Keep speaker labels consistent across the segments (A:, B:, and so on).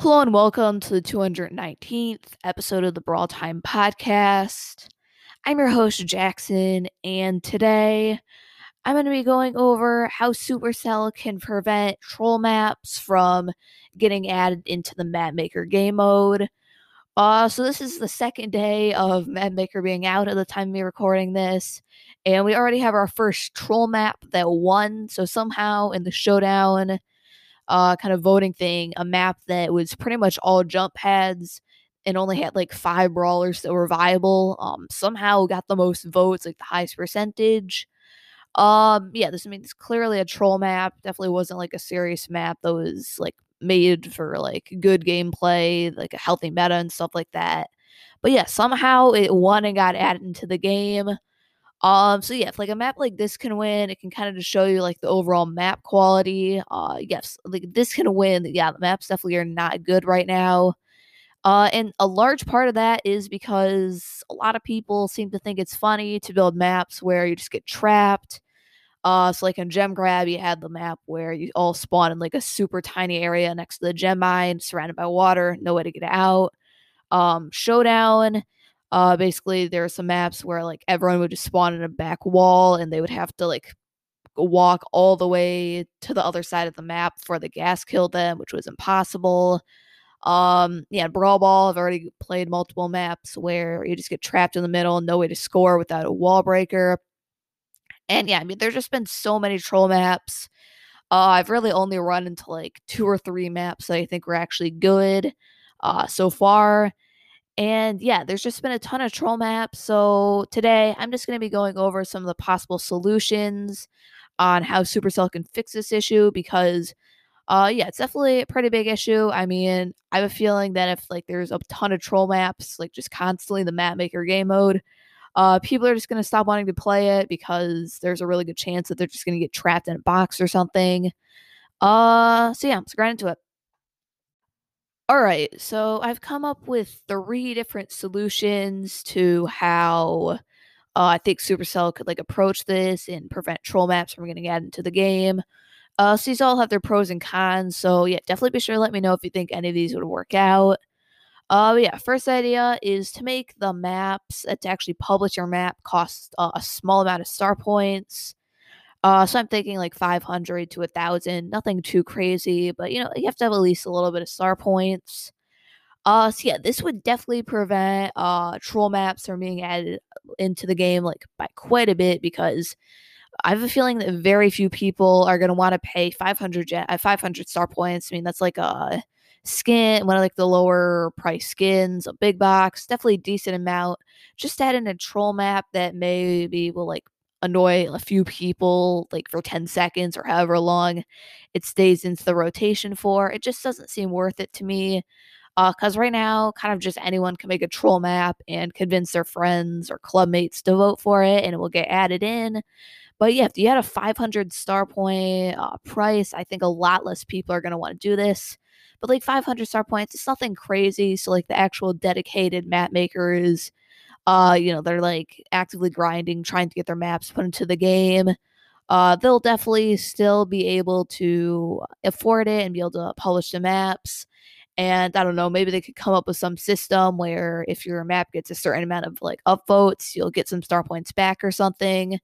A: Hello and welcome to the 219th episode of the Brawl Time Podcast. I'm your host, Jackson, and today I'm going to be going over how Supercell can prevent troll maps from getting added into the Map Maker game mode. Uh, so this is the second day of Map Maker being out at the time of me recording this, and we already have our first troll map that won. So somehow in the showdown, uh, kind of voting thing, a map that was pretty much all jump pads and only had like five brawlers that were viable. Um, somehow got the most votes, like the highest percentage. Um, yeah, this I mean it's clearly a troll map. Definitely wasn't like a serious map that was like made for like good gameplay, like a healthy meta and stuff like that. But yeah, somehow it won and got added into the game. Um, so yeah, if like a map like this can win, it can kind of just show you like the overall map quality. Uh, yes, like this can win. Yeah, the maps definitely are not good right now. Uh, and a large part of that is because a lot of people seem to think it's funny to build maps where you just get trapped. Uh, so like in Gem Grab, you had the map where you all spawn in like a super tiny area next to the gem mine, surrounded by water, no way to get out. Um, Showdown uh, basically, there are some maps where like everyone would just spawn in a back wall, and they would have to like walk all the way to the other side of the map for the gas killed them, which was impossible. Um, yeah, Brawl Ball, I've already played multiple maps where you just get trapped in the middle, no way to score without a wall breaker. And yeah, I mean, there's just been so many troll maps. Uh, I've really only run into like two or three maps that I think were actually good uh, so far. And yeah, there's just been a ton of troll maps. So today I'm just going to be going over some of the possible solutions on how Supercell can fix this issue because uh yeah, it's definitely a pretty big issue. I mean, I have a feeling that if like there's a ton of troll maps, like just constantly the map maker game mode, uh people are just going to stop wanting to play it because there's a really good chance that they're just going to get trapped in a box or something. Uh so yeah, let's get into it. All right, so I've come up with three different solutions to how uh, I think Supercell could like approach this and prevent troll maps from getting added into the game. Uh, so these all have their pros and cons. So yeah, definitely be sure to let me know if you think any of these would work out. Uh, yeah, first idea is to make the maps uh, to actually publish your map cost uh, a small amount of star points. Uh, so I'm thinking like 500 to a thousand, nothing too crazy, but you know you have to have at least a little bit of star points. Uh, so yeah, this would definitely prevent uh troll maps from being added into the game like by quite a bit because I have a feeling that very few people are gonna want to pay 500 jet, uh, 500 star points. I mean that's like a skin, one of like the lower price skins, a big box, definitely decent amount. Just add in a troll map that maybe will like annoy a few people like for 10 seconds or however long it stays into the rotation for. It just doesn't seem worth it to me. Because uh, right now, kind of just anyone can make a troll map and convince their friends or clubmates to vote for it and it will get added in. But yeah, if you had a 500 star point uh, price, I think a lot less people are going to want to do this. But like 500 star points, it's nothing crazy. So, like the actual dedicated map makers uh, you know, they're like actively grinding, trying to get their maps put into the game. Uh, they'll definitely still be able to afford it and be able to publish the maps. And I don't know, maybe they could come up with some system where if your map gets a certain amount of like upvotes, you'll get some star points back or something.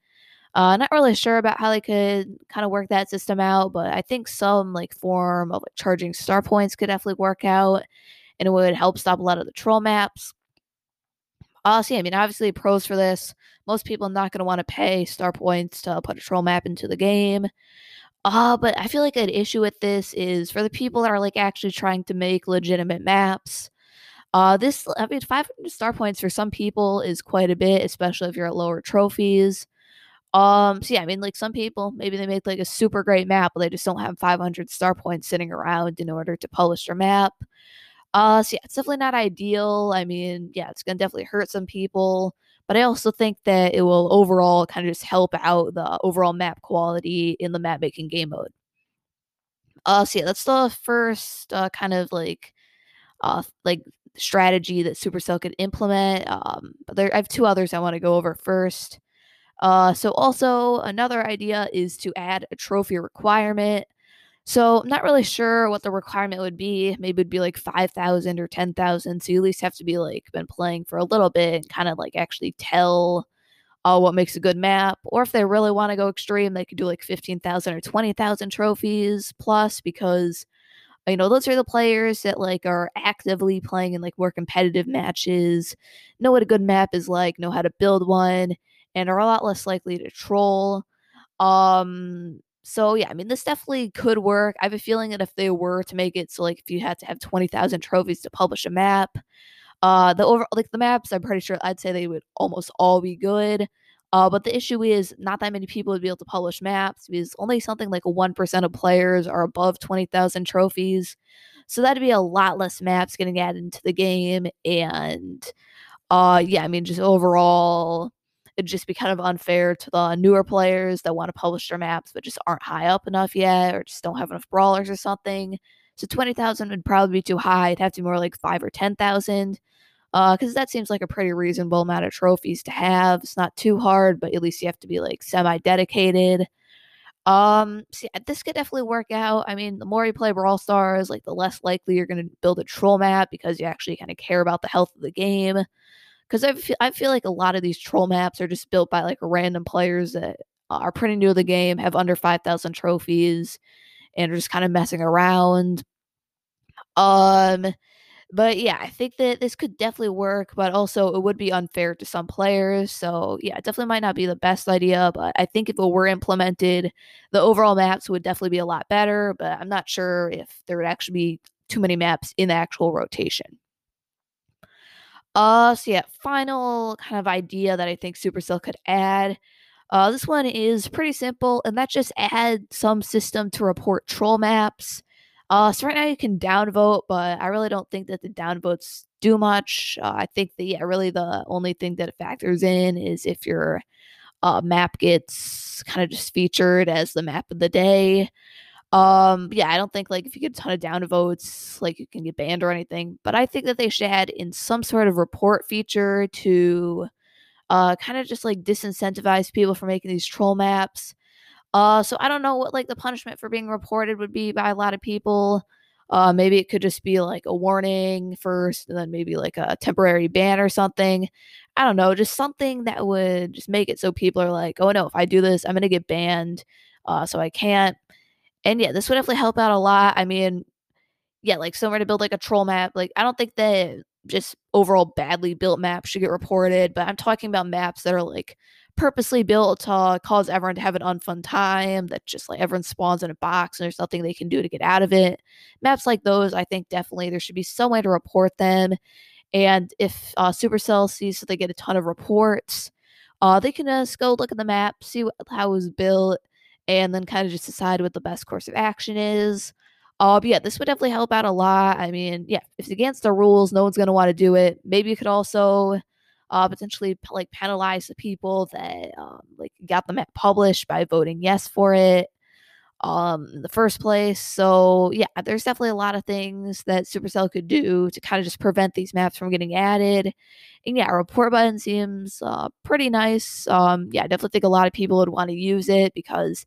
A: Uh, not really sure about how they could kind of work that system out, but I think some like form of like charging star points could definitely work out, and it would help stop a lot of the troll maps. Uh, see, I mean, obviously, pros for this. Most people are not going to want to pay star points to put a troll map into the game. Uh, but I feel like an issue with this is for the people that are like actually trying to make legitimate maps. Uh, this, I mean, 500 star points for some people is quite a bit, especially if you're at lower trophies. Um, so yeah, I mean, like some people, maybe they make like a super great map, but they just don't have 500 star points sitting around in order to publish their map. Uh, so yeah, it's definitely not ideal. I mean, yeah, it's gonna definitely hurt some people, but I also think that it will overall kind of just help out the overall map quality in the map making game mode. Uh, so yeah, that's the first uh, kind of like uh like strategy that Supercell could implement. Um, but there, I have two others I want to go over first. Uh, so also another idea is to add a trophy requirement. So I'm not really sure what the requirement would be. Maybe it'd be like 5,000 or 10,000. So you at least have to be like been playing for a little bit and kind of like actually tell uh, what makes a good map. Or if they really want to go extreme, they could do like 15,000 or 20,000 trophies plus because you know those are the players that like are actively playing in like more competitive matches know what a good map is like know how to build one and are a lot less likely to troll um so yeah i mean this definitely could work i have a feeling that if they were to make it so like if you had to have 20000 trophies to publish a map uh the over like the maps i'm pretty sure i'd say they would almost all be good uh, but the issue is not that many people would be able to publish maps because only something like 1% of players are above 20,000 trophies. So that'd be a lot less maps getting added into the game. And uh, yeah, I mean, just overall, it'd just be kind of unfair to the newer players that want to publish their maps but just aren't high up enough yet or just don't have enough brawlers or something. So 20,000 would probably be too high. It'd have to be more like 5 or 10,000 because uh, that seems like a pretty reasonable amount of trophies to have. It's not too hard, but at least you have to be like semi dedicated. Um, see, this could definitely work out. I mean, the more you play Brawl Stars, like the less likely you're going to build a troll map because you actually kind of care about the health of the game. Because I feel, I feel like a lot of these troll maps are just built by like random players that are pretty new to the game, have under 5,000 trophies, and are just kind of messing around. Um, but yeah, I think that this could definitely work, but also it would be unfair to some players. So yeah, it definitely might not be the best idea, but I think if it were implemented, the overall maps would definitely be a lot better. But I'm not sure if there would actually be too many maps in the actual rotation. Uh, so yeah, final kind of idea that I think Supercell could add. Uh, this one is pretty simple, and that just add some system to report troll maps. Uh, so right now you can downvote, but I really don't think that the downvotes do much. Uh, I think the yeah, really the only thing that it factors in is if your uh, map gets kind of just featured as the map of the day. Um, yeah, I don't think like if you get a ton of downvotes, like you can get banned or anything. But I think that they should add in some sort of report feature to uh kind of just like disincentivize people from making these troll maps. Uh, so I don't know what like the punishment for being reported would be by a lot of people. Uh, maybe it could just be like a warning first, and then maybe like a temporary ban or something. I don't know, just something that would just make it so people are like, oh no, if I do this, I'm gonna get banned. Uh, so I can't. And yeah, this would definitely help out a lot. I mean, yeah, like somewhere to build like a troll map. Like I don't think that just overall badly built maps should get reported, but I'm talking about maps that are like purposely built to cause everyone to have an unfun time that just like everyone spawns in a box and there's nothing they can do to get out of it maps like those i think definitely there should be some way to report them and if uh, supercell sees that they get a ton of reports uh, they can just go look at the map see how it was built and then kind of just decide what the best course of action is uh, but yeah, this would definitely help out a lot. I mean, yeah, if it's against the rules, no one's going to want to do it. Maybe you could also uh, potentially like penalize the people that um, like got the map published by voting yes for it um in the first place so yeah there's definitely a lot of things that supercell could do to kind of just prevent these maps from getting added and yeah a report button seems uh, pretty nice um yeah i definitely think a lot of people would want to use it because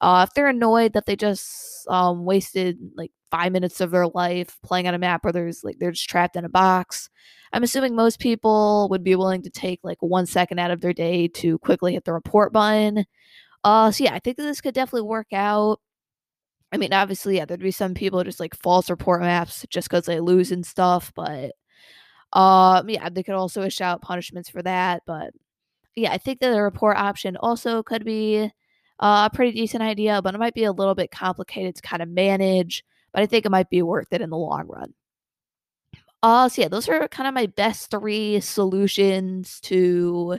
A: uh if they're annoyed that they just um wasted like five minutes of their life playing on a map where there's like they're just trapped in a box I'm assuming most people would be willing to take like one second out of their day to quickly hit the report button. Uh, so yeah, I think this could definitely work out. I mean, obviously, yeah, there'd be some people just like false report maps just because they lose and stuff, but um, yeah, they could also issue out punishments for that. But yeah, I think that the report option also could be uh, a pretty decent idea, but it might be a little bit complicated to kind of manage. But I think it might be worth it in the long run. Uh, so yeah, those are kind of my best three solutions to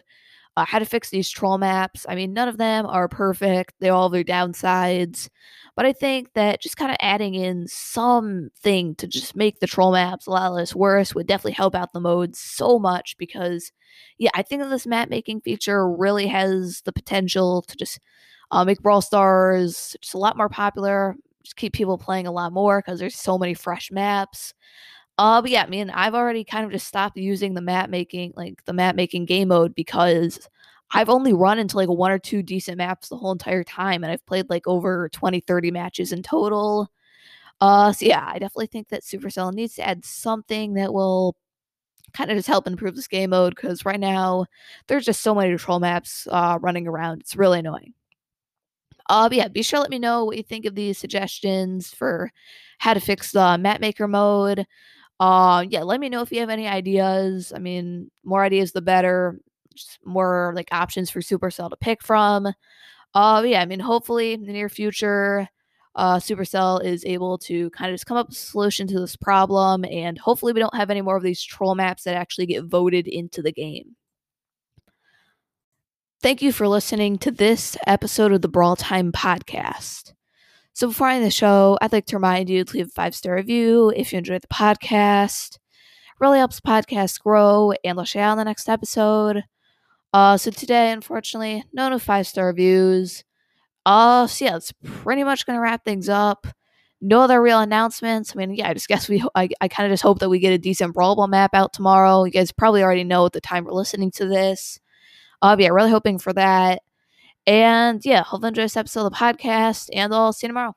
A: uh, how to fix these troll maps. I mean, none of them are perfect. They all have their downsides. But I think that just kind of adding in something to just make the troll maps a lot less worse would definitely help out the modes so much because, yeah, I think that this map making feature really has the potential to just uh, make Brawl Stars just a lot more popular, just keep people playing a lot more because there's so many fresh maps. Uh, but yeah, I mean, I've already kind of just stopped using the map making, like the map making game mode, because I've only run into like one or two decent maps the whole entire time, and I've played like over 20, 30 matches in total. Uh, so yeah, I definitely think that Supercell needs to add something that will kind of just help improve this game mode because right now there's just so many troll maps uh, running around. It's really annoying. Uh, but yeah, be sure to let me know what you think of these suggestions for how to fix the map maker mode. Uh, yeah, let me know if you have any ideas. I mean, more ideas the better. Just more like options for Supercell to pick from. Uh, yeah, I mean, hopefully in the near future, uh, Supercell is able to kind of just come up with a solution to this problem, and hopefully we don't have any more of these troll maps that actually get voted into the game. Thank you for listening to this episode of the Brawl Time podcast. So before I end the show, I'd like to remind you to leave a five star review if you enjoyed the podcast. It really helps podcast grow, and I'll share on the next episode. Uh, so today, unfortunately, no new five star reviews. Uh, so yeah, that's pretty much gonna wrap things up. No other real announcements. I mean, yeah, I just guess we. I, I kind of just hope that we get a decent Brawl Ball map out tomorrow. You guys probably already know at the time we're listening to this. Uh, yeah, really hoping for that. And yeah, hope you enjoy this episode of the podcast, and I'll see you tomorrow.